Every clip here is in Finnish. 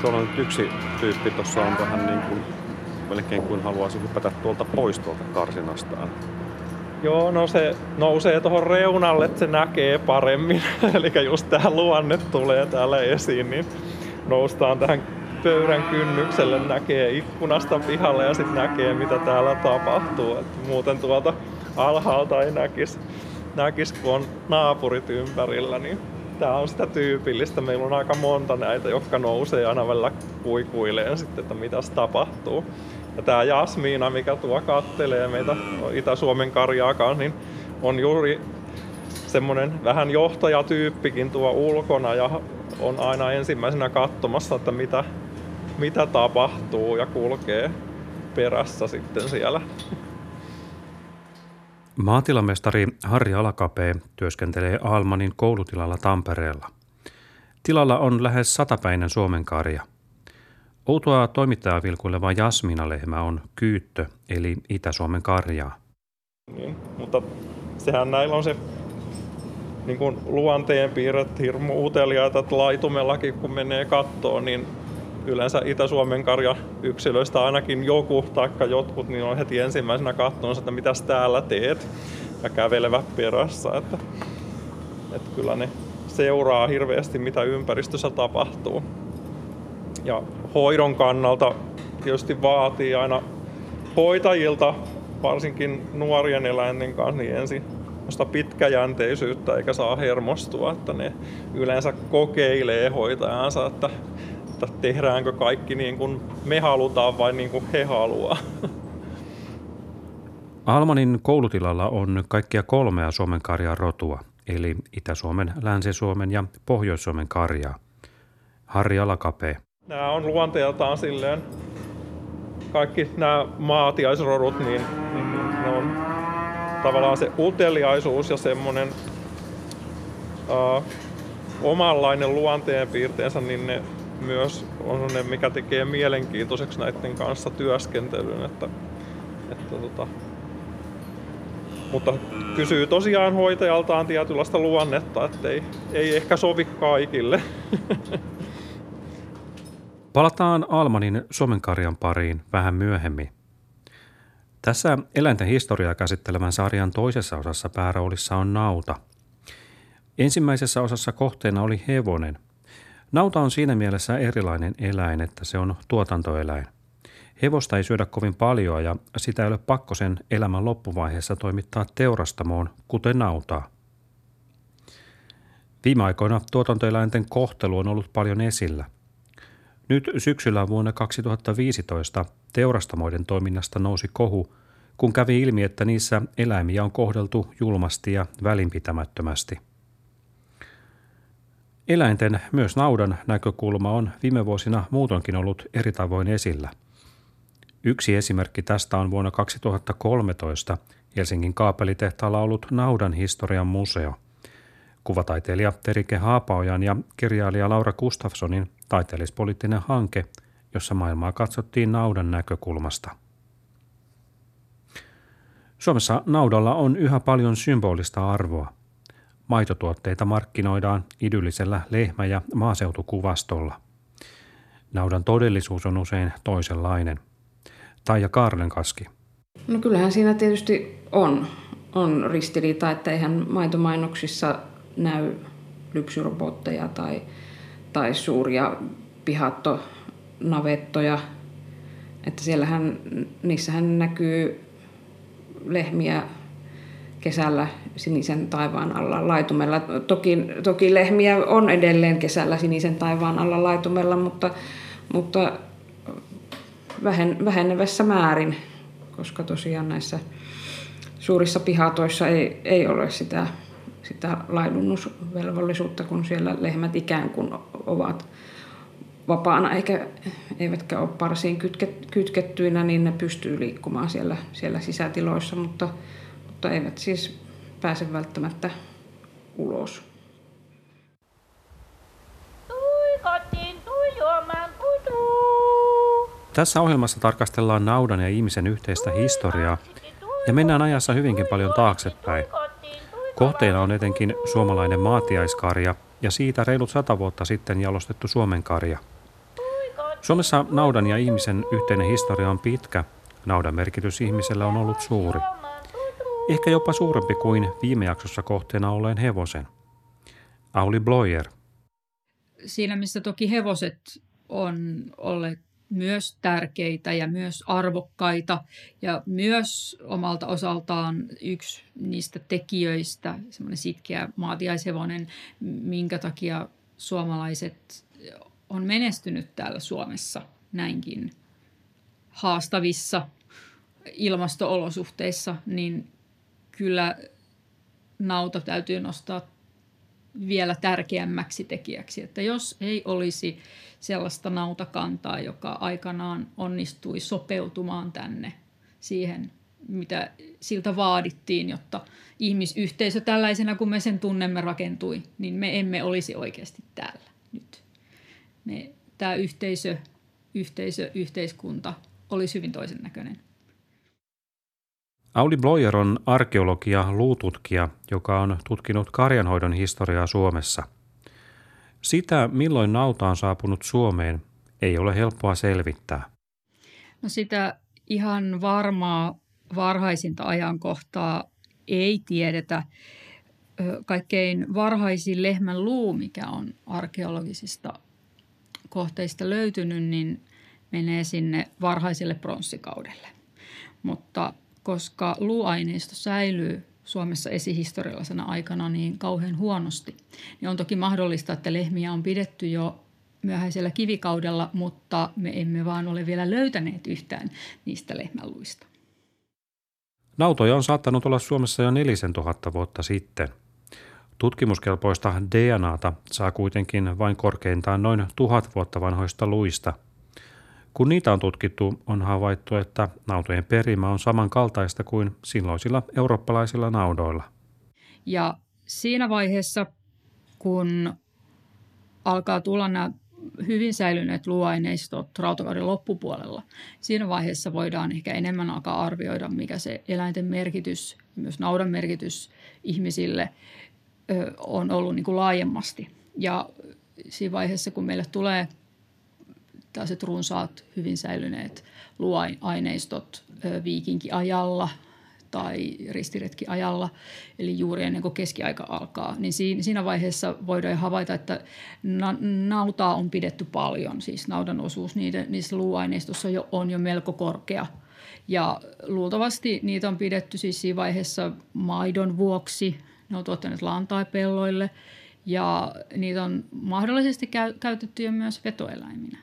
Tuolla on nyt yksi tyyppi, tuossa on vähän niin kuin, melkein kuin haluaisi hypätä tuolta pois tuolta karsinastaan. Joo, no se nousee tuohon reunalle, että se näkee paremmin. Eli just tämä luonne tulee täällä esiin, niin noustaan tähän pöydän kynnykselle, näkee ikkunasta pihalle ja sitten näkee mitä täällä tapahtuu. Et muuten tuolta alhaalta ei näkisi, näkis, kun on naapurit ympärillä, niin tämä on sitä tyypillistä. Meillä on aika monta näitä, jotka nousee aina välillä kuikuileen sitten, että mitäs tapahtuu. Ja tämä Jasmiina, mikä tuo kattelee meitä Itä-Suomen karjaakaan, niin on juuri semmoinen vähän johtajatyyppikin tuo ulkona ja on aina ensimmäisenä katsomassa, että mitä, mitä tapahtuu ja kulkee perässä sitten siellä. Maatilamestari Harri Alakapee työskentelee Almanin koulutilalla Tampereella. Tilalla on lähes satapäinen Suomen karja. Outoa toimittajaa vilkuileva Jasmina-lehmä on kyyttö, eli Itä-Suomen karjaa. Niin, mutta sehän näillä on se niin luonteen piirret hirmu uteliaita, että laitumellakin kun menee kattoon, niin yleensä Itä-Suomen karja yksilöistä ainakin joku tai jotkut niin on heti ensimmäisenä katsomassa, että mitä täällä teet ja kävelevät perässä. Että, että kyllä ne seuraa hirveästi, mitä ympäristössä tapahtuu. Ja hoidon kannalta tietysti vaatii aina hoitajilta, varsinkin nuorien eläinten kanssa, niin ensin pitkäjänteisyyttä eikä saa hermostua, että ne yleensä kokeilee hoitajansa, että, että tehdäänkö kaikki niin kuin me halutaan vai niin kuin he haluaa. Almanin koulutilalla on kaikkia kolmea Suomen karjaa rotua, eli Itä-Suomen, Länsi-Suomen ja Pohjois-Suomen karjaa. Harri Alakapee. Nämä on luonteeltaan silleen, kaikki nämä maatiaisrodut, niin, niin, niin ne on tavallaan se uteliaisuus ja semmoinen uh, omanlainen luonteenpiirteensä, niin ne myös on ne, mikä tekee mielenkiintoiseksi näiden kanssa työskentelyn. Että, että tota, mutta kysyy tosiaan hoitajaltaan tietynlaista luonnetta, että ei, ehkä sovi kaikille. Palataan Almanin Suomen karjan pariin vähän myöhemmin. Tässä eläinten historiaa käsittelevän sarjan toisessa osassa pääroolissa on nauta. Ensimmäisessä osassa kohteena oli hevonen. Nauta on siinä mielessä erilainen eläin, että se on tuotantoeläin. Hevosta ei syödä kovin paljon ja sitä ei ole pakko sen elämän loppuvaiheessa toimittaa teurastamoon, kuten nautaa. Viime aikoina tuotantoeläinten kohtelu on ollut paljon esillä – nyt syksyllä vuonna 2015 teurastamoiden toiminnasta nousi kohu, kun kävi ilmi, että niissä eläimiä on kohdeltu julmasti ja välinpitämättömästi. Eläinten, myös naudan näkökulma on viime vuosina muutonkin ollut eri tavoin esillä. Yksi esimerkki tästä on vuonna 2013 Helsingin kaapelitehtaalla ollut Naudan historian museo – Kuvataiteilija Terike Haapaojan ja kirjailija Laura Gustafssonin taiteellispoliittinen hanke, jossa maailmaa katsottiin naudan näkökulmasta. Suomessa naudalla on yhä paljon symbolista arvoa. Maitotuotteita markkinoidaan idyllisellä lehmä- ja maaseutukuvastolla. Naudan todellisuus on usein toisenlainen. Taija Kaarlenkaski. No kyllähän siinä tietysti on, on ristiriita, että eihän maitomainoksissa näy lypsyrobotteja tai, tai suuria pihattonavettoja. Että siellähän, niissähän näkyy lehmiä kesällä sinisen taivaan alla laitumella. Toki, toki lehmiä on edelleen kesällä sinisen taivaan alla laitumella, mutta, mutta vähen, vähenevässä määrin, koska tosiaan näissä suurissa pihatoissa ei, ei ole sitä sitä laidunnusvelvollisuutta, kun siellä lehmät ikään kuin ovat vapaana eikä, eivätkä ole parsiin kytket, kytkettyinä, niin ne pystyy liikkumaan siellä, siellä sisätiloissa, mutta, mutta eivät siis pääse välttämättä ulos. Tässä ohjelmassa tarkastellaan naudan ja ihmisen yhteistä historiaa ja mennään ajassa hyvinkin paljon taaksepäin. Kohteena on etenkin suomalainen maatiaiskarja ja siitä reilut sata vuotta sitten jalostettu Suomen karja. Suomessa naudan ja ihmisen yhteinen historia on pitkä. Naudan merkitys ihmisellä on ollut suuri. Ehkä jopa suurempi kuin viime jaksossa kohteena olleen hevosen. Auli Bloyer. Siinä missä toki hevoset on olleet myös tärkeitä ja myös arvokkaita ja myös omalta osaltaan yksi niistä tekijöistä, semmoinen sitkeä maatiaishevonen, minkä takia suomalaiset on menestynyt täällä Suomessa näinkin haastavissa ilmastoolosuhteissa, niin kyllä nauta täytyy nostaa vielä tärkeämmäksi tekijäksi. Että jos ei olisi sellaista nautakantaa, joka aikanaan onnistui sopeutumaan tänne siihen, mitä siltä vaadittiin, jotta ihmisyhteisö tällaisena kuin me sen tunnemme rakentui, niin me emme olisi oikeasti täällä nyt. Me, tämä yhteisö, yhteisö, yhteiskunta olisi hyvin toisen näköinen. Auli Bloyer on arkeologi ja luututkija, joka on tutkinut karjanhoidon historiaa Suomessa. Sitä, milloin nauta on saapunut Suomeen, ei ole helppoa selvittää. No sitä ihan varmaa varhaisinta ajankohtaa ei tiedetä. Kaikkein varhaisin lehmän luu, mikä on arkeologisista kohteista löytynyt, niin menee sinne varhaiselle pronssikaudelle. Mutta koska luuaineisto säilyy Suomessa esihistoriallisena aikana niin kauhean huonosti, niin on toki mahdollista, että lehmiä on pidetty jo myöhäisellä kivikaudella, mutta me emme vaan ole vielä löytäneet yhtään niistä lehmäluista. Nautoja on saattanut olla Suomessa jo nelisen tuhatta vuotta sitten. Tutkimuskelpoista DNAta saa kuitenkin vain korkeintaan noin tuhat vuotta vanhoista luista – kun niitä on tutkittu, on havaittu, että nautojen perimä on samankaltaista kuin silloisilla eurooppalaisilla naudoilla. Ja siinä vaiheessa, kun alkaa tulla nämä hyvin säilyneet luuaineistot rautakauden loppupuolella, siinä vaiheessa voidaan ehkä enemmän alkaa arvioida, mikä se eläinten merkitys, myös naudan merkitys ihmisille on ollut niin kuin laajemmasti. Ja siinä vaiheessa, kun meille tulee – tällaiset runsaat, hyvin säilyneet luoaineistot viikinkiajalla tai ristiretkiajalla, eli juuri ennen kuin keskiaika alkaa, niin siinä vaiheessa voidaan havaita, että nautaa on pidetty paljon, siis naudan osuus niiden, niissä luuaineistossa jo, on jo melko korkea. Ja luultavasti niitä on pidetty siis siinä vaiheessa maidon vuoksi, ne on tuottaneet lantaipelloille ja niitä on mahdollisesti käytetty jo myös vetoeläiminä.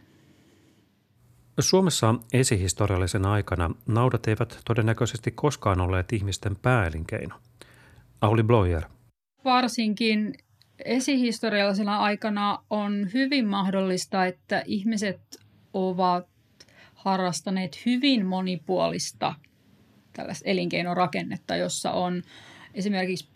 Suomessa esihistoriallisen aikana naudat eivät todennäköisesti koskaan olleet ihmisten pääelinkeino. Auli Bloyer. Varsinkin esihistoriallisena aikana on hyvin mahdollista, että ihmiset ovat harrastaneet hyvin monipuolista tällaista elinkeinorakennetta, jossa on esimerkiksi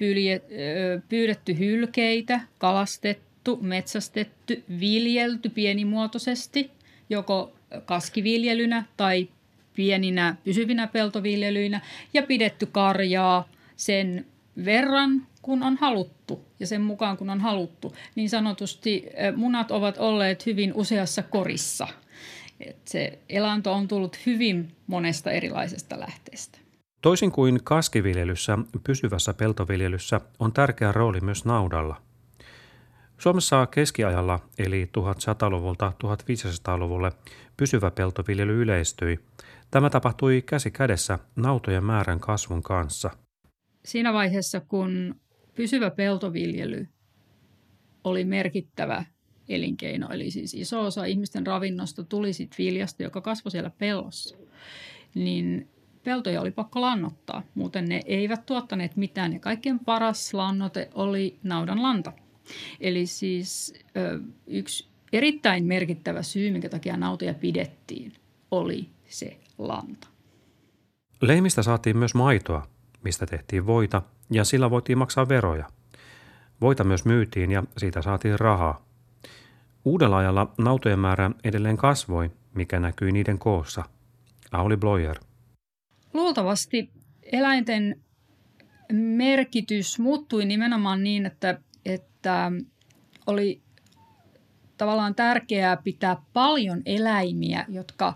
pyydetty hylkeitä, kalastettu, metsästetty, viljelty pienimuotoisesti, joko kaskiviljelynä tai pieninä pysyvinä peltoviljelyinä ja pidetty karjaa sen verran, kun on haluttu ja sen mukaan, kun on haluttu. Niin sanotusti munat ovat olleet hyvin useassa korissa. Et se elanto on tullut hyvin monesta erilaisesta lähteestä. Toisin kuin kaskiviljelyssä, pysyvässä peltoviljelyssä on tärkeä rooli myös naudalla – Suomessa keskiajalla eli 1100-luvulta 1500-luvulle pysyvä peltoviljely yleistyi. Tämä tapahtui käsi kädessä nautojen määrän kasvun kanssa. Siinä vaiheessa, kun pysyvä peltoviljely oli merkittävä elinkeino, eli siis iso osa ihmisten ravinnosta tuli siitä viljasta, joka kasvoi siellä pellossa, niin peltoja oli pakko lannottaa, muuten ne eivät tuottaneet mitään ja kaikkein paras lannote oli naudan lanta. Eli siis yksi erittäin merkittävä syy, minkä takia nautoja pidettiin, oli se lanta. Leimistä saatiin myös maitoa, mistä tehtiin voita ja sillä voitiin maksaa veroja. Voita myös myytiin ja siitä saatiin rahaa. Uudella ajalla nautojen määrä edelleen kasvoi, mikä näkyi niiden koossa. Auli Bloyer. Luultavasti eläinten merkitys muuttui nimenomaan niin, että, että oli tavallaan tärkeää pitää paljon eläimiä, jotka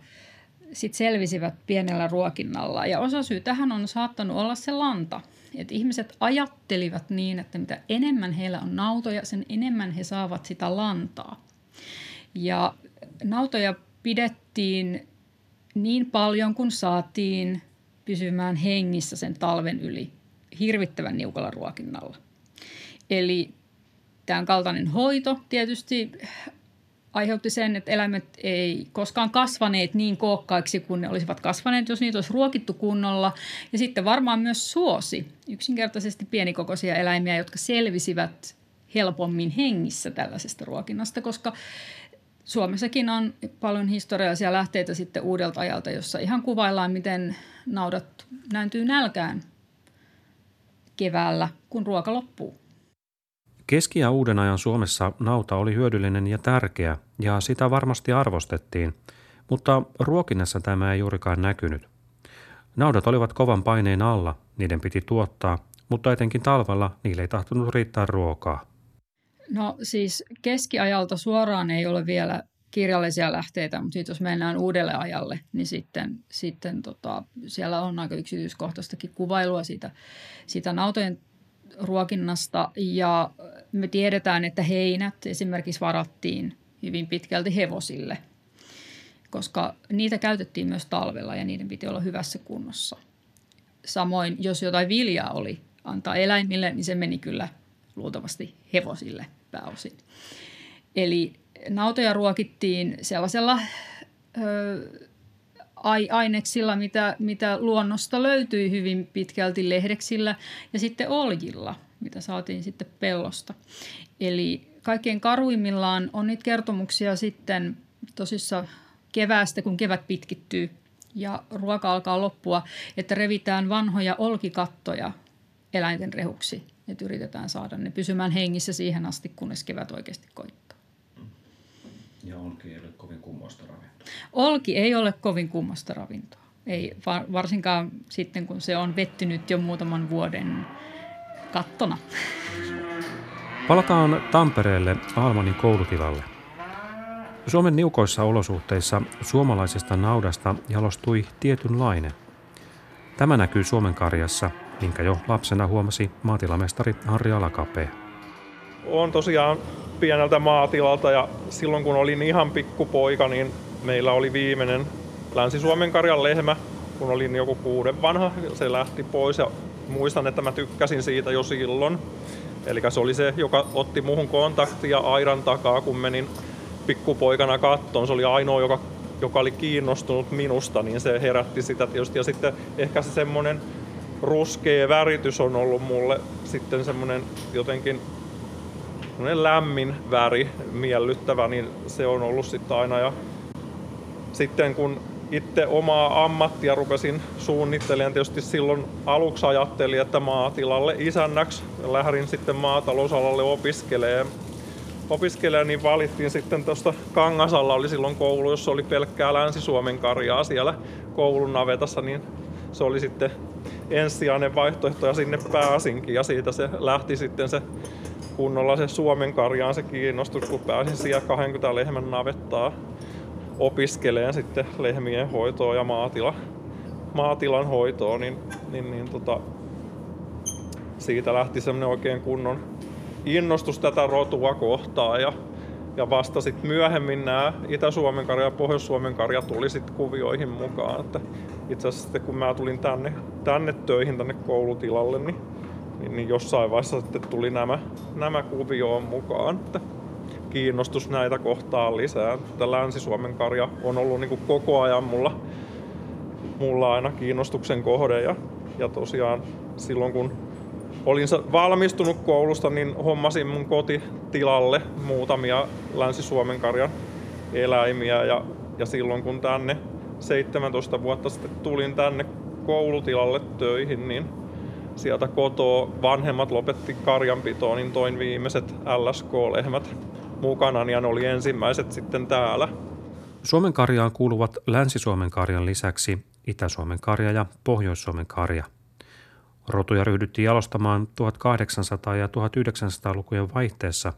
sit selvisivät pienellä ruokinnalla. Ja osa syy tähän on saattanut olla se lanta. Et ihmiset ajattelivat niin, että mitä enemmän heillä on nautoja, sen enemmän he saavat sitä lantaa. Ja nautoja pidettiin niin paljon kuin saatiin pysymään hengissä sen talven yli hirvittävän niukalla ruokinnalla. Eli tämän kaltainen hoito tietysti aiheutti sen, että eläimet ei koskaan kasvaneet niin kookkaiksi kuin ne olisivat kasvaneet, jos niitä olisi ruokittu kunnolla. Ja sitten varmaan myös suosi yksinkertaisesti pienikokoisia eläimiä, jotka selvisivät helpommin hengissä tällaisesta ruokinnasta, koska Suomessakin on paljon historiallisia lähteitä sitten uudelta ajalta, jossa ihan kuvaillaan, miten naudat nääntyy nälkään keväällä, kun ruoka loppuu. Keski- ja uuden ajan Suomessa nauta oli hyödyllinen ja tärkeä, ja sitä varmasti arvostettiin, mutta ruokinnassa tämä ei juurikaan näkynyt. Naudat olivat kovan paineen alla, niiden piti tuottaa, mutta etenkin talvella niille ei tahtonut riittää ruokaa. No siis keskiajalta suoraan ei ole vielä kirjallisia lähteitä, mutta sitten jos mennään uudelle ajalle, niin sitten, sitten tota, siellä on aika yksityiskohtaistakin kuvailua siitä, siitä nautojen ruokinnasta ja me tiedetään, että heinät esimerkiksi varattiin hyvin pitkälti hevosille, koska niitä käytettiin myös talvella ja niiden piti olla hyvässä kunnossa. Samoin, jos jotain viljaa oli antaa eläimille, niin se meni kyllä luultavasti hevosille pääosin. Eli nautoja ruokittiin sellaisella ö, aineksilla, mitä, mitä luonnosta löytyi hyvin pitkälti lehdeksillä ja sitten oljilla, mitä saatiin sitten pellosta. Eli kaikkein karuimmillaan on niitä kertomuksia sitten tosissa keväästä, kun kevät pitkittyy ja ruoka alkaa loppua, että revitään vanhoja olkikattoja eläinten rehuksi. Että yritetään saada ne pysymään hengissä siihen asti, kunnes kevät oikeasti koittaa. Ja olki ei ole kovin kummoista ravintoa. Olki ei ole kovin kummoista ravintoa. Ei, varsinkaan sitten, kun se on vettynyt jo muutaman vuoden kattona. Palataan Tampereelle Almanin koulutilalle. Suomen niukoissa olosuhteissa suomalaisesta naudasta jalostui tietynlainen. Tämä näkyy Suomen karjassa, minkä jo lapsena huomasi maatilamestari Harri Alakapea. On tosiaan pieneltä maatilalta ja silloin kun olin ihan pikkupoika, niin meillä oli viimeinen Länsi-Suomen karjan lehmä, kun olin joku kuuden vanha. Se lähti pois ja muistan, että mä tykkäsin siitä jo silloin. Eli se oli se, joka otti muuhun kontaktia aidan takaa, kun menin pikkupoikana kattoon. Se oli ainoa, joka, joka oli kiinnostunut minusta, niin se herätti sitä tietysti. Ja sitten ehkä se semmoinen ruskea väritys on ollut mulle sitten semmoinen jotenkin lämmin väri, miellyttävä, niin se on ollut sitten aina. Ja sitten kun itse omaa ammattia rupesin suunnittelemaan, tietysti silloin aluksi ajattelin, että maatilalle isännäksi lähdin sitten maatalousalalle opiskelemaan. Opiskelemaan, niin valittiin sitten tuosta Kangasalla oli silloin koulu, jossa oli pelkkää Länsi-Suomen karjaa siellä koulun navetassa, niin se oli sitten ensisijainen vaihtoehto ja sinne pääsinkin ja siitä se lähti sitten se kunnolla se Suomen karjaan se kiinnostus, kun pääsin siellä 20 lehmän navettaa opiskeleen sitten lehmien hoitoa ja maatila, maatilan hoitoa, niin, niin, niin tota, siitä lähti semmoinen oikein kunnon innostus tätä rotua kohtaan ja, ja vasta sitten myöhemmin nämä Itä-Suomen karja ja Pohjois-Suomen karja tuli sitten kuvioihin mukaan. Että itse asiassa sitten kun mä tulin tänne, tänne töihin tänne koulutilalle, niin, niin, niin jossain vaiheessa sitten tuli nämä, nämä kuvioon mukaan. Että kiinnostus näitä kohtaan lisää. Tämä Länsi-Suomen karja on ollut niin kuin koko ajan mulla, mulla aina kiinnostuksen kohde. Ja, ja tosiaan silloin kun olin valmistunut koulusta, niin hommasin mun kotitilalle muutamia Länsi-Suomen karjan eläimiä. Ja, ja silloin kun tänne 17 vuotta sitten tulin tänne koulutilalle töihin, niin sieltä kotoa vanhemmat lopetti karjanpitoon, niin toin viimeiset LSK-lehmät mukana ja ne oli ensimmäiset sitten täällä. Suomen karjaan kuuluvat Länsi-Suomen karjan lisäksi Itä-Suomen karja ja Pohjois-Suomen karja. Rotuja ryhdyttiin jalostamaan 1800- ja 1900-lukujen vaihteessa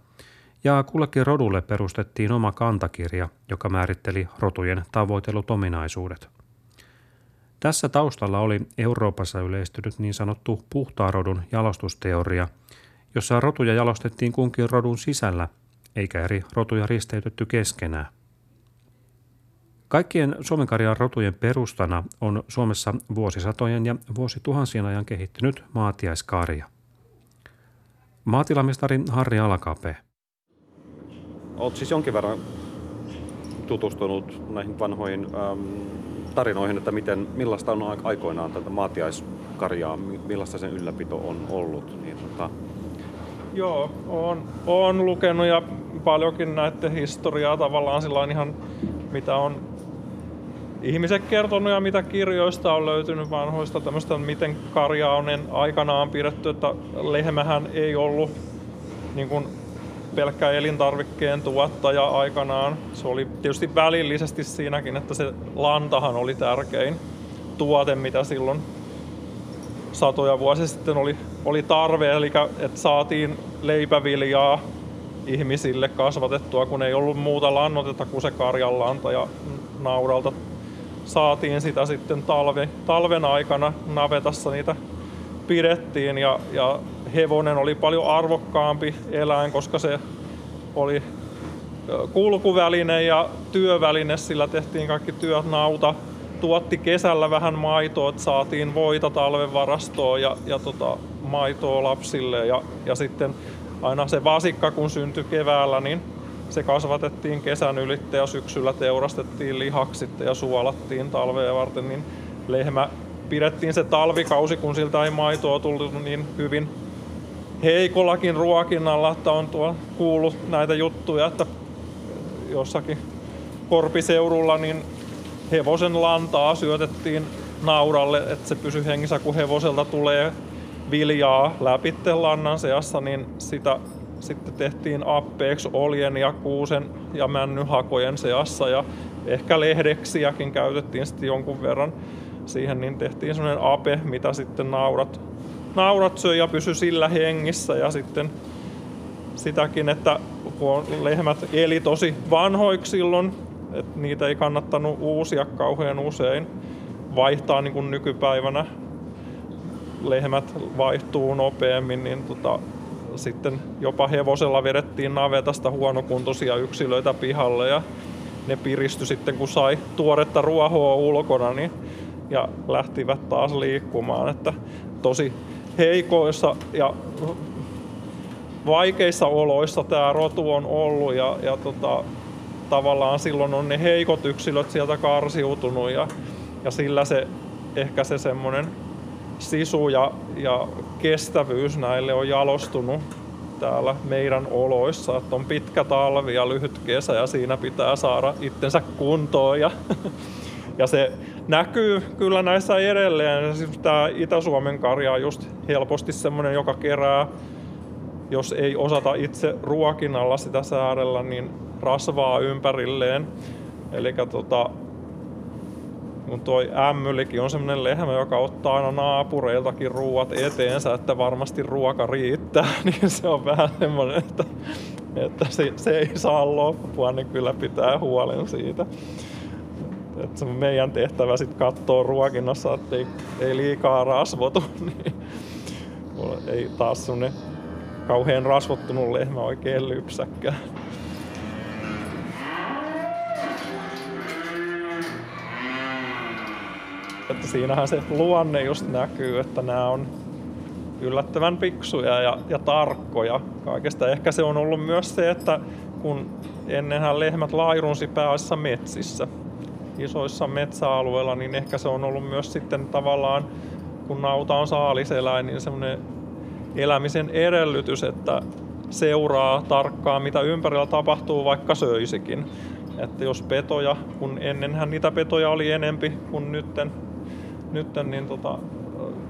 ja kullekin rodulle perustettiin oma kantakirja, joka määritteli rotujen tavoitellut ominaisuudet. Tässä taustalla oli Euroopassa yleistynyt niin sanottu puhtaarodun jalostusteoria, jossa rotuja jalostettiin kunkin rodun sisällä, eikä eri rotuja risteytetty keskenään. Kaikkien Suomenkarjan rotujen perustana on Suomessa vuosisatojen ja vuosituhansien ajan kehittynyt maatiaiskarja. Maatilamistarin Harri Alakape. Olet siis jonkin verran tutustunut näihin vanhoihin äm, tarinoihin, että miten, millaista on aikoinaan tätä maatiaiskarjaa, millaista sen ylläpito on ollut. Niin, tota... Joo, on, on lukenut ja paljonkin näiden historiaa tavallaan sillä ihan mitä on ihmiset kertonut ja mitä kirjoista on löytynyt vanhoista tämmöistä, miten karjaa on aikanaan pidetty, että lehmähän ei ollut niin kuin pelkkä elintarvikkeen tuottaja aikanaan. Se oli tietysti välillisesti siinäkin, että se lantahan oli tärkein tuote, mitä silloin satoja vuosia sitten oli, oli tarve, eli että saatiin leipäviljaa ihmisille kasvatettua, kun ei ollut muuta lannotetta kuin se karjanlanta ja nauralta saatiin sitä sitten talve, talven aikana navetassa niitä pidettiin ja, ja hevonen oli paljon arvokkaampi eläin, koska se oli kulkuväline ja työväline, sillä tehtiin kaikki työt nauta. Tuotti kesällä vähän maitoa, että saatiin voita talven varastoon ja, ja tota, maitoa lapsille. Ja, ja sitten aina se vasikka, kun syntyi keväällä, niin se kasvatettiin kesän ylittä ja syksyllä teurastettiin lihaksi ja suolattiin talvea varten, niin lehmä pidettiin se talvikausi, kun siltä ei maitoa tullut niin hyvin heikollakin ruokinnalla, että on tuo kuullut näitä juttuja, että jossakin korpiseudulla niin hevosen lantaa syötettiin nauralle, että se pysy hengissä, kun hevoselta tulee viljaa läpi lannan seassa, niin sitä sitten tehtiin appeeksi oljen ja kuusen ja männyhakojen seassa ja ehkä lehdeksiäkin käytettiin sitten jonkun verran. Siihen, niin tehtiin semmoinen ape, mitä sitten naurat, naurat söi ja pysy sillä hengissä ja sitten sitäkin, että kun lehmät eli tosi vanhoiksi silloin, että niitä ei kannattanut uusia kauhean usein vaihtaa niin kuin nykypäivänä lehmät vaihtuu nopeammin, niin tota, sitten jopa hevosella vedettiin navetasta huonokuntoisia yksilöitä pihalle ja ne piristy sitten kun sai tuoretta ruohoa ulkona niin, ja lähtivät taas liikkumaan. Että tosi heikoissa ja vaikeissa oloissa tämä rotu on ollut ja, ja tota, tavallaan silloin on ne heikot yksilöt sieltä karsiutunut ja, ja sillä se ehkä se semmoinen sisu ja, ja kestävyys näille on jalostunut täällä meidän oloissa, että on pitkä talvi ja lyhyt kesä ja siinä pitää saada itsensä kuntoon ja, ja se näkyy kyllä näissä edelleen. Siis tämä Itä-Suomen karja on just helposti semmoinen, joka kerää, jos ei osata itse ruokinnalla sitä säädellä, niin rasvaa ympärilleen. Eli tota, kun toi ämmylikin on semmoinen lehmä, joka ottaa aina naapureiltakin ruuat eteensä, että varmasti ruoka riittää, niin se on vähän semmoinen, että, että se, se ei saa loppua, niin kyllä pitää huolen siitä. Että meidän tehtävä sitten katsoa ruokinnassa, että ei, ei liikaa rasvotu, niin ei taas semmoinen kauhean rasvottunut lehmä oikein lypsäkään. Että siinähän se luonne just näkyy, että nämä on yllättävän piksuja ja, ja tarkkoja kaikesta. Ehkä se on ollut myös se, että kun ennenhän lehmät lairunsi pääasiassa metsissä, isoissa metsäalueilla, niin ehkä se on ollut myös sitten tavallaan, kun nauta on saaliseläin, niin semmoinen elämisen edellytys, että seuraa tarkkaan, mitä ympärillä tapahtuu, vaikka söisikin. Että jos petoja, kun ennenhän niitä petoja oli enempi kuin nytten, nyt niin tota,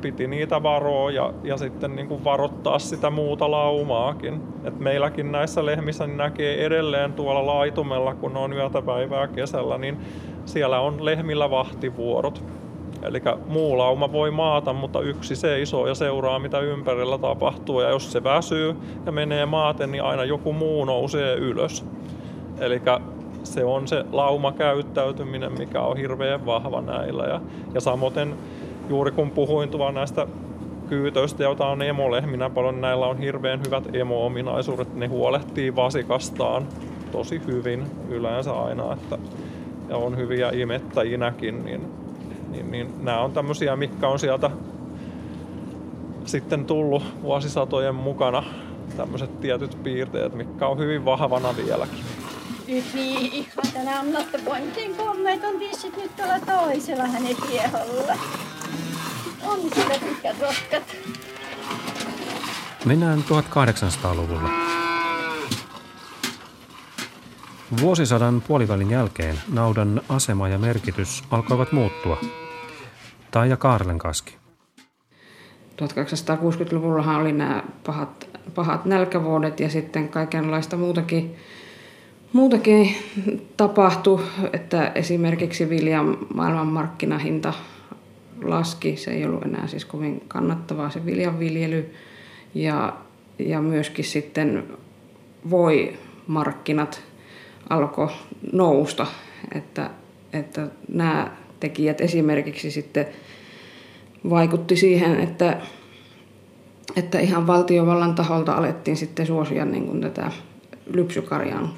piti niitä varoa ja, ja sitten niin kuin varoittaa sitä muuta laumaakin. Et meilläkin näissä lehmissä niin näkee edelleen tuolla laitumella, kun on yötä päivää kesällä, niin siellä on lehmillä vahtivuorot. Eli muu lauma voi maata, mutta yksi seisoo ja seuraa mitä ympärillä tapahtuu. Ja jos se väsyy ja menee maaten, niin aina joku muu nousee ylös. Eli se on se laumakäyttäytyminen, mikä on hirveän vahva näillä. Ja, ja samoin juuri kun puhuin tuolla näistä kyytöistä, joita on emolehminä paljon, näillä on hirveän hyvät emo-ominaisuudet. Ne huolehtii vasikastaan tosi hyvin yleensä aina, että, ja on hyviä imettäjinäkin, niin, niin, niin nämä on tämmöisiä, mitkä on sieltä sitten tullut vuosisatojen mukana tämmöiset tietyt piirteet, mitkä on hyvin vahvana vieläkin. Nyt niin ihana annatte pointin kommeet on tissit nyt tuolla toisella hänen tieholla. On siellä pitkät roskat. Mennään 1800-luvulle. Vuosisadan puolivälin jälkeen naudan asema ja merkitys alkoivat muuttua. Taija Kaarlenkaski. 1860-luvullahan oli nämä pahat, pahat nälkävuodet ja sitten kaikenlaista muutakin, muutakin tapahtui, että esimerkiksi viljan maailmanmarkkinahinta laski. Se ei ollut enää siis kovin kannattavaa se viljanviljely. Ja, ja myöskin sitten voi markkinat alkoi nousta. Että, että nämä tekijät esimerkiksi sitten vaikutti siihen, että, että ihan valtiovallan taholta alettiin sitten suosia niin kuin tätä lypsykarjan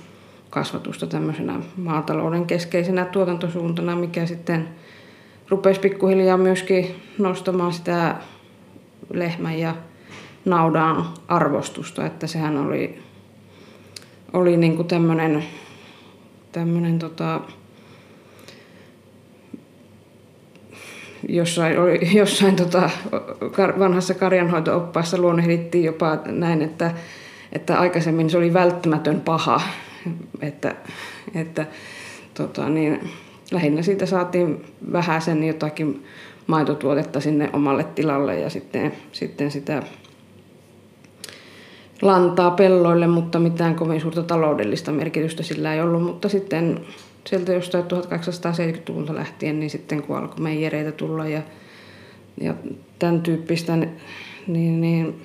kasvatusta tämmöisenä maatalouden keskeisenä tuotantosuuntana, mikä sitten rupesi pikkuhiljaa myöskin nostamaan sitä lehmän ja naudan arvostusta, että sehän oli, oli niin kuin tämmöinen, tämmöinen tota, jossain, oli, jossain tota, vanhassa karjanhoito-oppaassa luonnehdittiin jopa näin, että, että aikaisemmin se oli välttämätön paha, että, että tota, niin, lähinnä siitä saatiin vähän sen jotakin maitotuotetta sinne omalle tilalle ja sitten, sitten sitä lantaa pelloille, mutta mitään kovin suurta taloudellista merkitystä sillä ei ollut. Mutta sitten sieltä jostain 1870-luvulta lähtien, niin sitten kun alkoi meijereitä tulla ja, ja tämän tyyppistä, niin, niin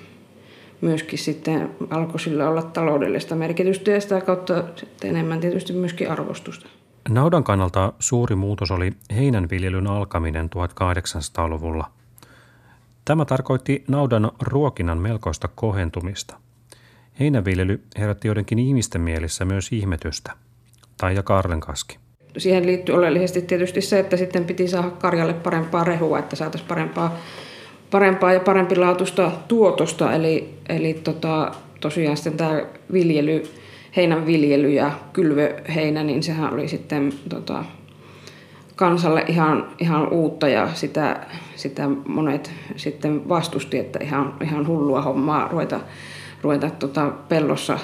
myöskin sitten alkoi sillä olla taloudellista merkitystä ja sitä kautta enemmän tietysti myöskin arvostusta. Naudan kannalta suuri muutos oli heinänviljelyn alkaminen 1800-luvulla. Tämä tarkoitti naudan ruokinnan melkoista kohentumista. Heinäviljely herätti joidenkin ihmisten mielissä myös ihmetystä. Taija Kaarlenkaski. Siihen liittyy oleellisesti tietysti se, että sitten piti saada karjalle parempaa rehua, että saataisiin parempaa, parempaa ja parempilaatuista tuotosta. Eli, eli tota, tosiaan sitten tämä viljely, heinän viljely ja kylvöheinä, niin sehän oli sitten tota, kansalle ihan, ihan uutta ja sitä, sitä monet sitten vastusti, että ihan, ihan hullua hommaa ruveta ruveta tota pellossa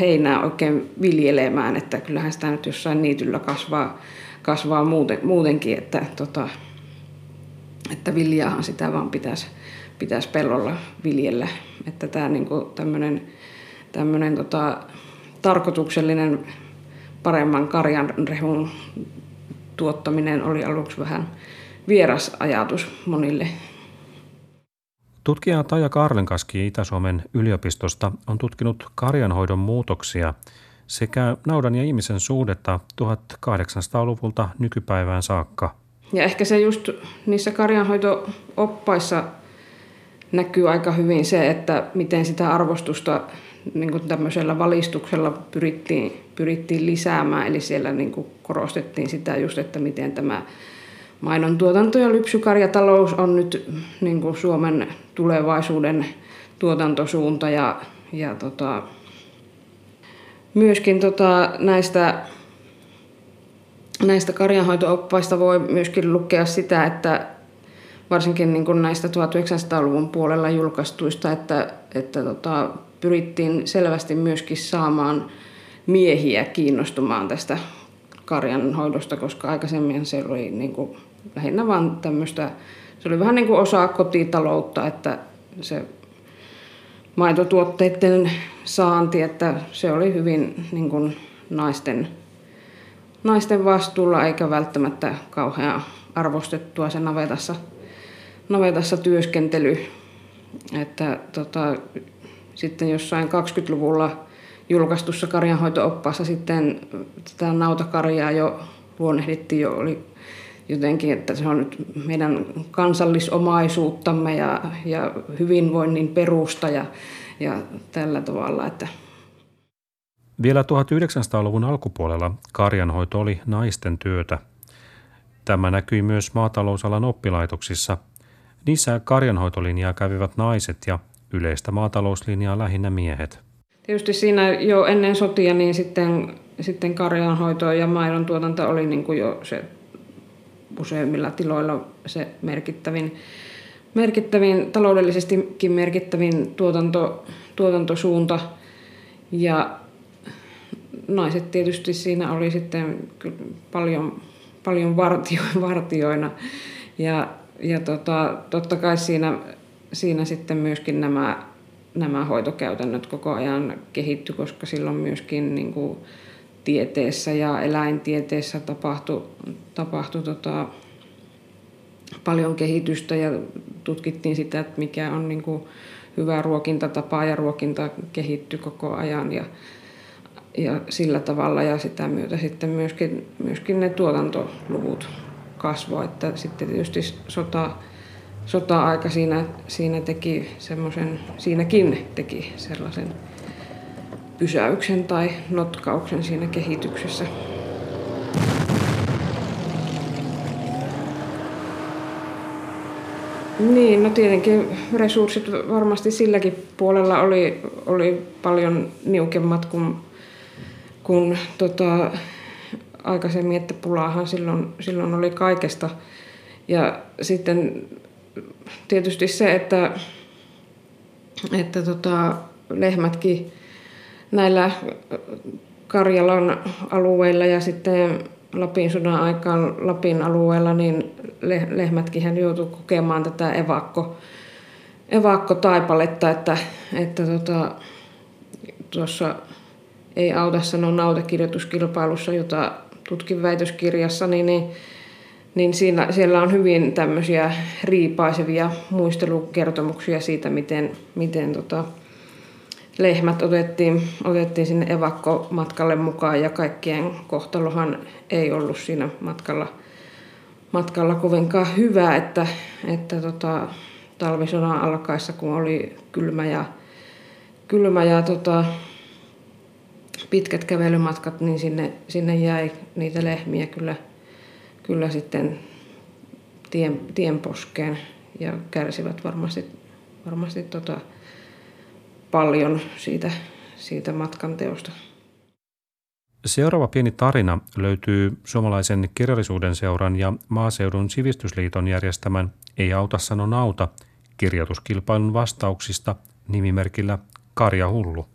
heinää oikein viljelemään, että kyllähän sitä nyt jossain niityllä kasvaa, kasvaa muuten, muutenkin, että, tota, että viljaahan sitä vaan pitäisi, pitäisi pellolla viljellä. Että tämä niinku tämmöinen tämmönen, tota, tarkoituksellinen paremman karjan rehun tuottaminen oli aluksi vähän vieras ajatus monille Tutkija Taja Karlenkaski Itä-Suomen yliopistosta on tutkinut karjanhoidon muutoksia sekä naudan ja ihmisen suhdetta 1800-luvulta nykypäivään saakka. Ja ehkä se just niissä karjanhoito-oppaissa näkyy aika hyvin se, että miten sitä arvostusta niin kuin tämmöisellä valistuksella pyrittiin, pyrittiin lisäämään. Eli siellä niin kuin korostettiin sitä just, että miten tämä Mainon tuotanto ja lypsykarjatalous on nyt niin kuin Suomen tulevaisuuden tuotantosuunta ja, ja tota, myöskin tota, näistä, näistä karjanhoitooppaista voi myöskin lukea sitä, että varsinkin niin kuin näistä 1900-luvun puolella julkaistuista, että, että tota, pyrittiin selvästi myöskin saamaan miehiä kiinnostumaan tästä karjanhoidosta, koska aikaisemmin se oli niin kuin lähinnä vaan tämmöistä, se oli vähän niin kuin osa kotitaloutta, että se maitotuotteiden saanti, että se oli hyvin niin kuin naisten, naisten vastuulla eikä välttämättä kauhean arvostettua se navetassa, navetassa työskentely. Että tota, sitten jossain 20-luvulla julkaistussa karjanhoito-oppaassa sitten tätä nautakarjaa jo luonnehdittiin jo oli jotenkin, että se on nyt meidän kansallisomaisuuttamme ja, ja hyvinvoinnin perusta ja, ja tällä tavalla, että vielä 1900-luvun alkupuolella karjanhoito oli naisten työtä. Tämä näkyi myös maatalousalan oppilaitoksissa. Niissä karjanhoitolinjaa kävivät naiset ja yleistä maatalouslinjaa lähinnä miehet. Tietysti siinä jo ennen sotia niin sitten, sitten karjanhoito ja maidon tuotanto oli niin kuin jo se useimmilla tiloilla se merkittävin, merkittävin taloudellisestikin merkittävin tuotanto, tuotantosuunta. Ja naiset tietysti siinä oli sitten paljon, paljon vartio, vartioina. Ja, ja tota, totta kai siinä, siinä sitten myöskin nämä, nämä hoitokäytännöt koko ajan kehittyi, koska silloin myöskin niin kuin tieteessä ja eläintieteessä tapahtui, tapahtui tota, paljon kehitystä ja tutkittiin sitä, että mikä on niin kuin hyvä ruokintatapa ja ruokinta kehittyi koko ajan. Ja, ja sillä tavalla ja sitä myötä sitten myöskin, myöskin ne tuotantoluvut kasvoi, että sitten tietysti sota, sota-aika siinä, siinä teki semmoisen, siinäkin teki sellaisen pysäyksen tai notkauksen siinä kehityksessä. Niin, no tietenkin resurssit varmasti silläkin puolella oli, oli paljon niukemmat kuin kun tota, aikaisemmin, että pulaahan silloin, silloin oli kaikesta. Ja sitten tietysti se, että, että tota, lehmätkin näillä Karjalan alueilla ja sitten Lapin sodan aikaan Lapin alueella, niin lehmätkin hän joutui kokemaan tätä evakko, evakkotaipaletta, että, että tota, tuossa ei auta sanoa nautakirjoituskilpailussa, jota tutkin väitöskirjassa, niin, niin, niin siinä, siellä on hyvin tämmöisiä riipaisevia muistelukertomuksia siitä, miten, miten tota, lehmät otettiin, otettiin sinne evakkomatkalle mukaan ja kaikkien kohtalohan ei ollut siinä matkalla, matkalla kovinkaan hyvä, että, että tota, talvisodan alkaessa, kun oli kylmä ja, kylmä ja tota, pitkät kävelymatkat, niin sinne, sinne jäi niitä lehmiä kyllä, kyllä sitten tien, tienposkeen ja kärsivät varmasti, varmasti tota paljon siitä, siitä matkan teosta. Seuraava pieni tarina löytyy suomalaisen kirjallisuuden seuran ja maaseudun sivistysliiton järjestämän Ei auta sano nauta kirjoituskilpailun vastauksista nimimerkillä Karja Hullu.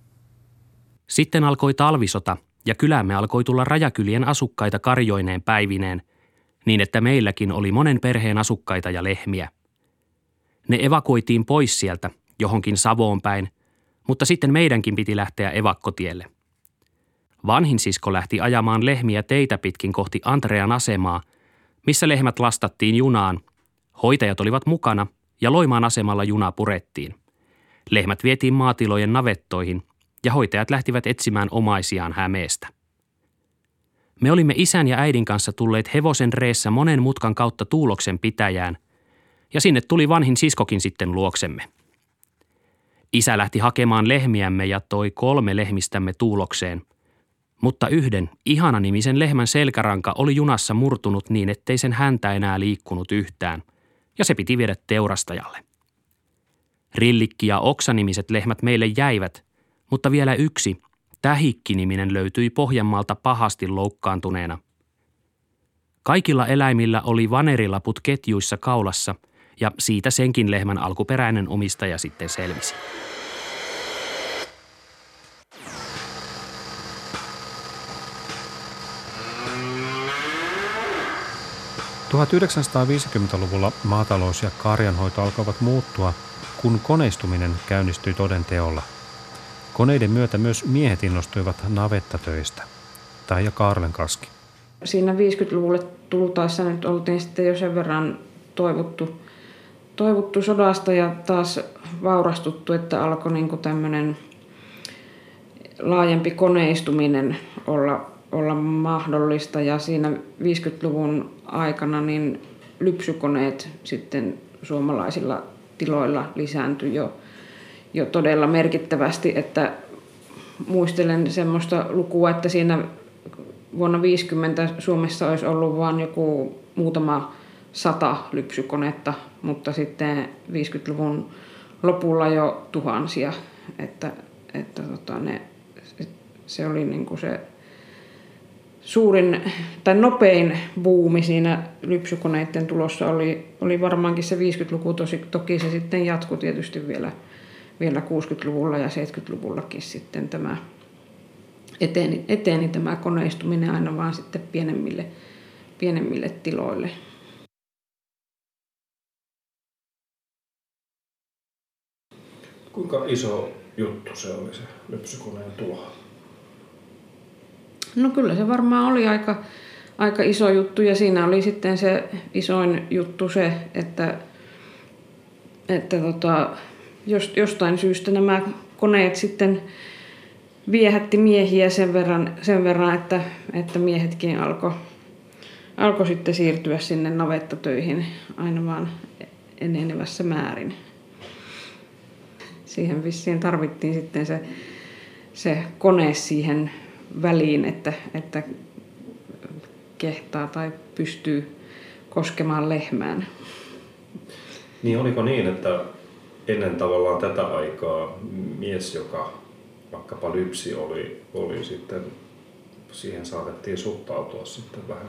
Sitten alkoi talvisota ja kylämme alkoi tulla rajakylien asukkaita karjoineen päivineen, niin että meilläkin oli monen perheen asukkaita ja lehmiä. Ne evakuoitiin pois sieltä, johonkin Savoon päin, mutta sitten meidänkin piti lähteä evakkotielle. Vanhin sisko lähti ajamaan lehmiä teitä pitkin kohti Andrean asemaa, missä lehmät lastattiin junaan. Hoitajat olivat mukana ja Loimaan asemalla juna purettiin. Lehmät vietiin maatilojen navettoihin – ja hoitajat lähtivät etsimään omaisiaan Hämeestä. Me olimme isän ja äidin kanssa tulleet hevosen reessä monen mutkan kautta Tuuloksen pitäjään, ja sinne tuli vanhin siskokin sitten luoksemme. Isä lähti hakemaan lehmiämme ja toi kolme lehmistämme Tuulokseen, mutta yhden ihana-nimisen lehmän selkäranka oli junassa murtunut niin, ettei sen häntä enää liikkunut yhtään, ja se piti viedä teurastajalle. Rillikki ja oksanimiset lehmät meille jäivät, mutta vielä yksi, Tähikki-niminen löytyi Pohjanmaalta pahasti loukkaantuneena. Kaikilla eläimillä oli vanerilaput ketjuissa kaulassa ja siitä senkin lehmän alkuperäinen omistaja sitten selvisi. luvulla maatalous ja karjanhoito alkoivat muuttua, kun koneistuminen käynnistyi toden teolla – Koneiden myötä myös miehet innostuivat navettatöistä. Taija Kaarlenkaski. siinä 50-luvulle tultaessa nyt oltiin sitten jo sen verran toivottu, toivottu sodasta ja taas vaurastuttu, että alkoi niin tämmöinen laajempi koneistuminen olla, olla mahdollista ja siinä 50-luvun aikana niin lypsykoneet sitten suomalaisilla tiloilla lisääntyi jo, jo todella merkittävästi, että muistelen semmoista lukua, että siinä vuonna 50 Suomessa olisi ollut vain joku muutama sata lypsykonetta, mutta sitten 50-luvun lopulla jo tuhansia, että, että tota ne, se oli niin kuin se suurin tai nopein buumi siinä lypsykoneiden tulossa oli, oli varmaankin se 50-luku, tosi, toki se sitten jatkui tietysti vielä, vielä 60-luvulla ja 70-luvullakin sitten tämä eteni, eteni tämä koneistuminen aina vaan sitten pienemmille, pienemmille tiloille. Kuinka iso juttu se oli se lypsykoneen tulo? No kyllä se varmaan oli aika, aika iso juttu ja siinä oli sitten se isoin juttu se, että, että tota, jostain syystä nämä koneet sitten viehätti miehiä sen verran, sen verran että, että miehetkin alkoi alko sitten siirtyä sinne navettatöihin aina vaan enenevässä määrin. Siihen vissiin tarvittiin sitten se, se kone siihen väliin, että, että kehtaa tai pystyy koskemaan lehmään. Niin oliko niin, että ennen tavallaan tätä aikaa mies, joka vaikkapa lypsi oli, oli sitten, siihen saatettiin suhtautua sitten vähän,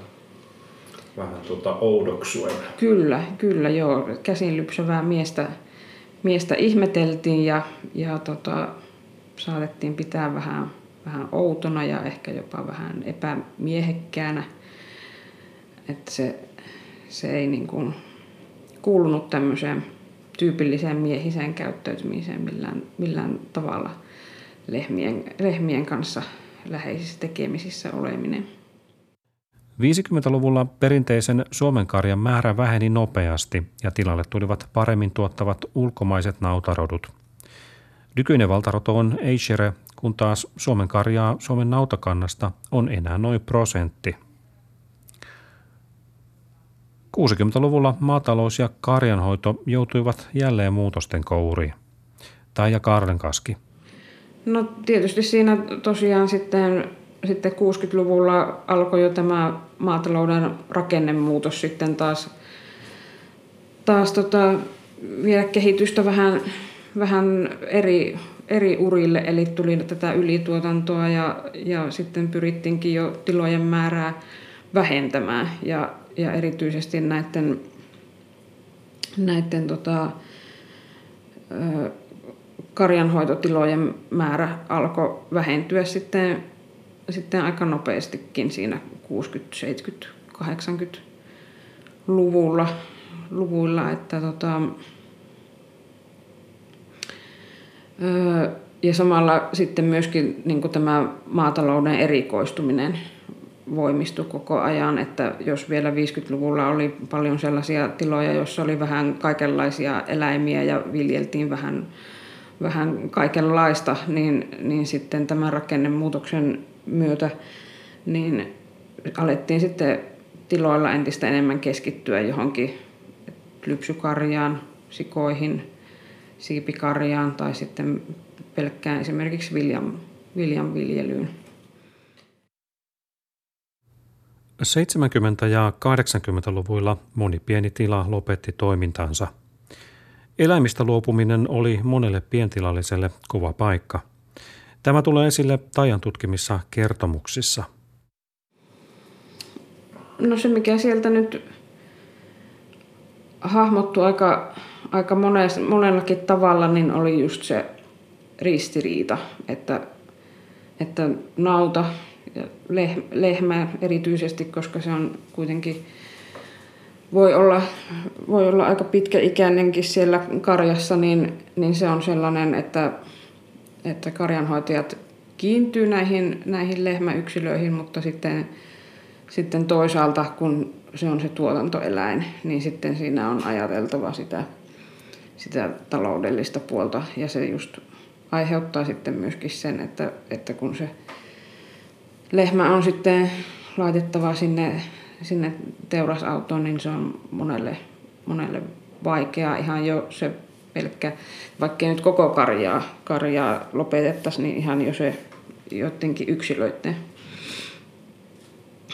vähän tuota oudoksuen. Kyllä, kyllä joo. Käsin lypsävää miestä, miestä ihmeteltiin ja, ja tota, saatettiin pitää vähän vähän outona ja ehkä jopa vähän epämiehekkäänä. Että se, se ei niin kuin kuulunut tämmöiseen tyypilliseen miehiseen käyttäytymiseen millään, millään tavalla lehmien, lehmien kanssa läheisissä tekemisissä oleminen. 50-luvulla perinteisen Suomen karjan määrä väheni nopeasti ja tilalle tulivat paremmin tuottavat ulkomaiset nautarodut. Nykyinen valtaroto on Eishere kun taas Suomen karjaa Suomen nautakannasta on enää noin prosentti. 60-luvulla maatalous ja karjanhoito joutuivat jälleen muutosten kouriin. Taija Karlenkaski. No tietysti siinä tosiaan sitten, sitten 60-luvulla alkoi jo tämä maatalouden rakennemuutos sitten taas, taas tota, viedä kehitystä vähän, vähän eri eri urille, eli tuli tätä ylituotantoa ja, ja sitten pyrittiinkin jo tilojen määrää vähentämään ja, ja erityisesti näiden, näiden tota, karjanhoitotilojen määrä alkoi vähentyä sitten, sitten aika nopeastikin siinä 60, 70, 80 luvulla, luvuilla, että tota, ja samalla sitten myöskin niin tämä maatalouden erikoistuminen voimistui koko ajan, että jos vielä 50-luvulla oli paljon sellaisia tiloja, joissa oli vähän kaikenlaisia eläimiä ja viljeltiin vähän, vähän kaikenlaista, niin, niin sitten tämän rakennemuutoksen myötä niin alettiin sitten tiloilla entistä enemmän keskittyä johonkin lypsykarjaan, sikoihin – siipikarjaan tai sitten pelkkään esimerkiksi viljan, viljan viljelyyn. 70- ja 80-luvuilla moni pieni tila lopetti toimintansa. Eläimistä luopuminen oli monelle pientilalliselle kova paikka. Tämä tulee esille Tajan tutkimissa kertomuksissa. No se, mikä sieltä nyt hahmottu aika aika mones, monellakin tavalla niin oli just se ristiriita, että, että nauta lehmä erityisesti, koska se on kuitenkin voi olla, voi olla aika pitkäikäinenkin siellä karjassa, niin, niin se on sellainen, että, että karjanhoitajat kiintyy näihin, näihin lehmäyksilöihin, mutta sitten sitten toisaalta, kun se on se tuotantoeläin, niin sitten siinä on ajateltava sitä, sitä taloudellista puolta. Ja se just aiheuttaa sitten myöskin sen, että, että kun se lehmä on sitten laitettava sinne, sinne teurasautoon, niin se on monelle, monelle vaikeaa ihan jo se pelkkä, vaikka nyt koko karjaa, karjaa lopetettaisiin, niin ihan jo se joidenkin yksilöiden,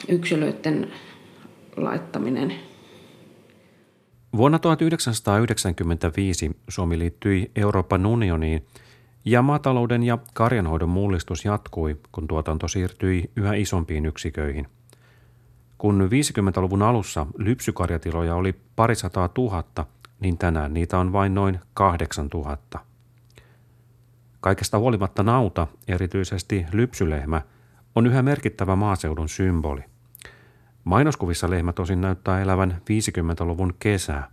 yksilöiden laittaminen. Vuonna 1995 Suomi liittyi Euroopan unioniin ja maatalouden ja karjanhoidon mullistus jatkui, kun tuotanto siirtyi yhä isompiin yksiköihin. Kun 50-luvun alussa lypsykarjatiloja oli parisataa tuhatta, niin tänään niitä on vain noin 8000. Kaikesta huolimatta nauta, erityisesti lypsylehmä, on yhä merkittävä maaseudun symboli. Mainoskuvissa lehmä tosin näyttää elävän 50-luvun kesää.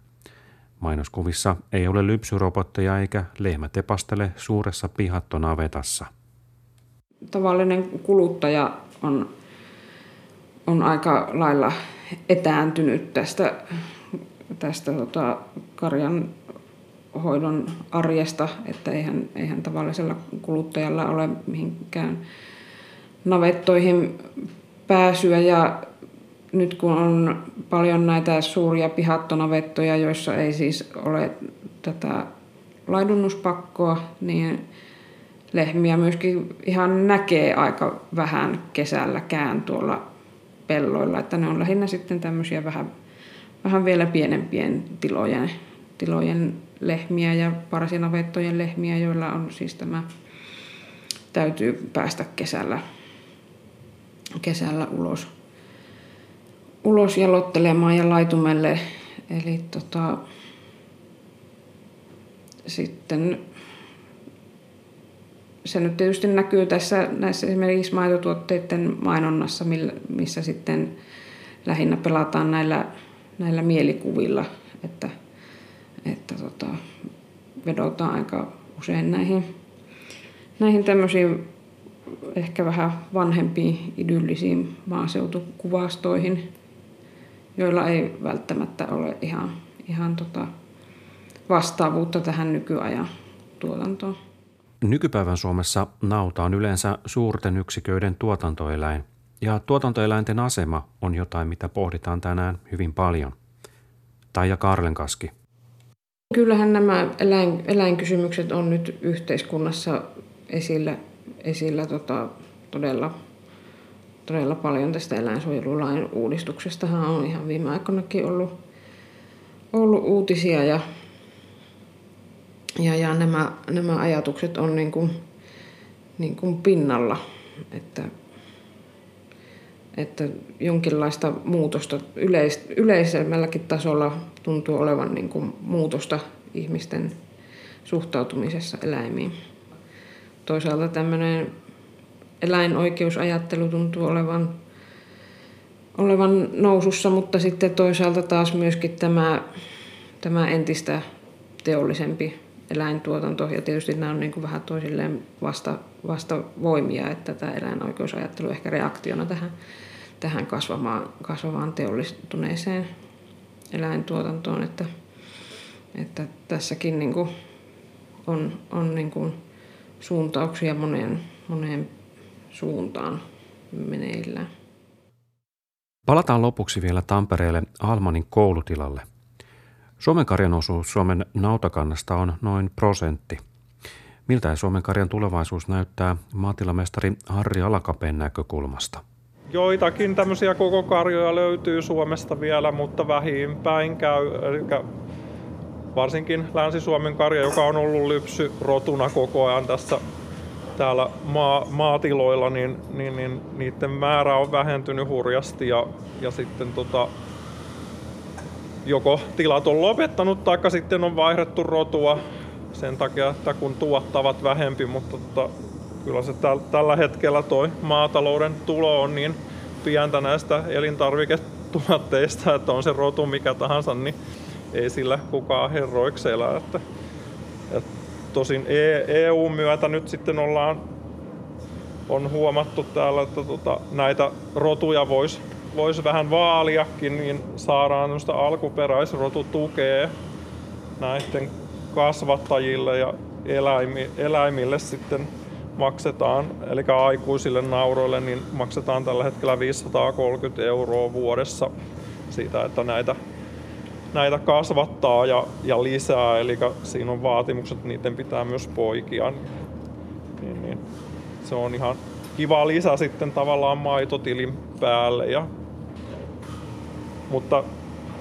Mainoskuvissa ei ole lypsyrobotteja eikä lehmä tepastele suuressa pihattonavetassa. Tavallinen kuluttaja on, on aika lailla etääntynyt tästä, tästä tota, karjan hoidon arjesta, että eihän, eihän tavallisella kuluttajalla ole mihinkään navettoihin pääsyä ja nyt kun on paljon näitä suuria pihattonavettoja, joissa ei siis ole tätä laidunuspakkoa, niin lehmiä myöskin ihan näkee aika vähän kesälläkään tuolla pelloilla, että ne on lähinnä sitten tämmöisiä vähän, vähän vielä pienempien tilojen, tilojen lehmiä ja parsinavettojen lehmiä, joilla on siis tämä, täytyy päästä kesällä, kesällä ulos ulos jalottelemaan ja laitumelle. Eli tota, sitten se nyt tietysti näkyy tässä näissä esimerkiksi maitotuotteiden mainonnassa, missä sitten lähinnä pelataan näillä, näillä mielikuvilla, että, että tota, vedotaan aika usein näihin, näihin tämmöisiin ehkä vähän vanhempiin idyllisiin maaseutukuvastoihin joilla ei välttämättä ole ihan, ihan tota vastaavuutta tähän nykyajan tuotantoon. Nykypäivän Suomessa nauta on yleensä suurten yksiköiden tuotantoeläin, ja tuotantoeläinten asema on jotain, mitä pohditaan tänään hyvin paljon. Taija Karlenkaski. Kyllähän nämä eläin, eläinkysymykset on nyt yhteiskunnassa esillä, esillä tota, todella todella paljon tästä eläinsuojelulain uudistuksestahan on ihan viime aikoinakin ollut, ollut uutisia ja, ja, ja nämä, nämä ajatukset on niin kuin, niin kuin pinnalla, että, että jonkinlaista muutosta yleis, yleisemmälläkin tasolla tuntuu olevan niin kuin muutosta ihmisten suhtautumisessa eläimiin. Toisaalta tämmöinen eläinoikeusajattelu tuntuu olevan, olevan nousussa, mutta sitten toisaalta taas myöskin tämä, tämä entistä teollisempi eläintuotanto, ja tietysti nämä on niin kuin vähän toisilleen vasta, vasta voimia, että tämä eläinoikeusajattelu ehkä reaktiona tähän, tähän kasvamaan, kasvavaan teollistuneeseen eläintuotantoon, että, että tässäkin niin kuin on, on niin kuin suuntauksia moneen, moneen suuntaan meneillään. Palataan lopuksi vielä Tampereelle Almanin koulutilalle. Suomen karjan osuus Suomen nautakannasta on noin prosentti. Miltä Suomen karjan tulevaisuus näyttää maatilamestari Harri Alakapeen näkökulmasta? Joitakin tämmöisiä koko karjoja löytyy Suomesta vielä, mutta vähimpäin käy. Eli varsinkin Länsi-Suomen karja, joka on ollut lypsyrotuna koko ajan tässä täällä maa, maatiloilla, niin, niin, niin niiden määrä on vähentynyt hurjasti ja, ja sitten tota, joko tilat on lopettanut tai sitten on vaihdettu rotua sen takia, että kun tuottavat vähempi, mutta tota, kyllä se täl, tällä hetkellä toi maatalouden tulo on niin pientä näistä elintarviketuotteista, että on se rotu mikä tahansa, niin ei sillä kukaan herroiksi elä. Että, että Tosin EU-myötä nyt sitten ollaan on huomattu täällä, että tota, näitä rotuja voisi voisi vähän vaaliakin, niin saadaan alkuperäisrotutukea näiden kasvattajille ja eläimille sitten maksetaan, eli aikuisille nauroille, niin maksetaan tällä hetkellä 530 euroa vuodessa siitä, että näitä, näitä kasvattaa ja, ja lisää, eli siinä on vaatimukset, että niiden pitää myös poikia. Niin, niin. Se on ihan kiva lisä sitten tavallaan maitotilin päälle. Ja, mutta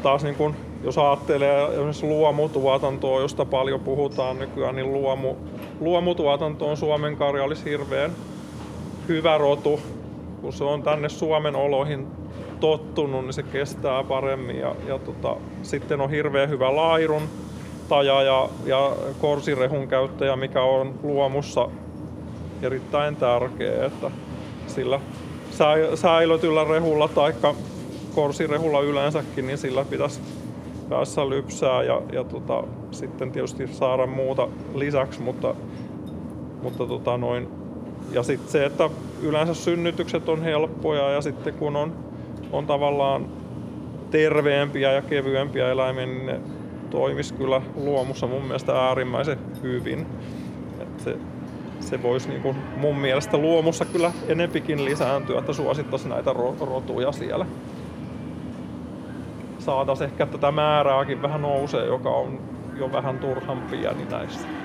taas niin kun, jos ajattelee esimerkiksi luomutuotantoa, josta paljon puhutaan nykyään, niin luomu, luomutuotanto on Suomen karja olisi hirveän hyvä rotu. Kun se on tänne Suomen oloihin tottunut, niin se kestää paremmin. Ja, ja tota, sitten on hirveän hyvä lairun taja ja, ja korsirehun käyttäjä, mikä on luomussa erittäin tärkeä, että sillä säilötyllä rehulla tai korsirehulla yleensäkin, niin sillä pitäisi päässä lypsää ja, ja tota, sitten tietysti saada muuta lisäksi, mutta, mutta tota noin, ja sitten se, että yleensä synnytykset on helppoja ja sitten kun on, on tavallaan terveempiä ja kevyempiä eläimiä, niin ne toimisi kyllä luomussa mun mielestä äärimmäisen hyvin. Et se, se voisi niin kuin mun mielestä luomussa kyllä enempikin lisääntyä, että suosittaisi näitä rotuja siellä. Saataisiin ehkä tätä määrääkin vähän nousee, joka on jo vähän turhan pieni näistä.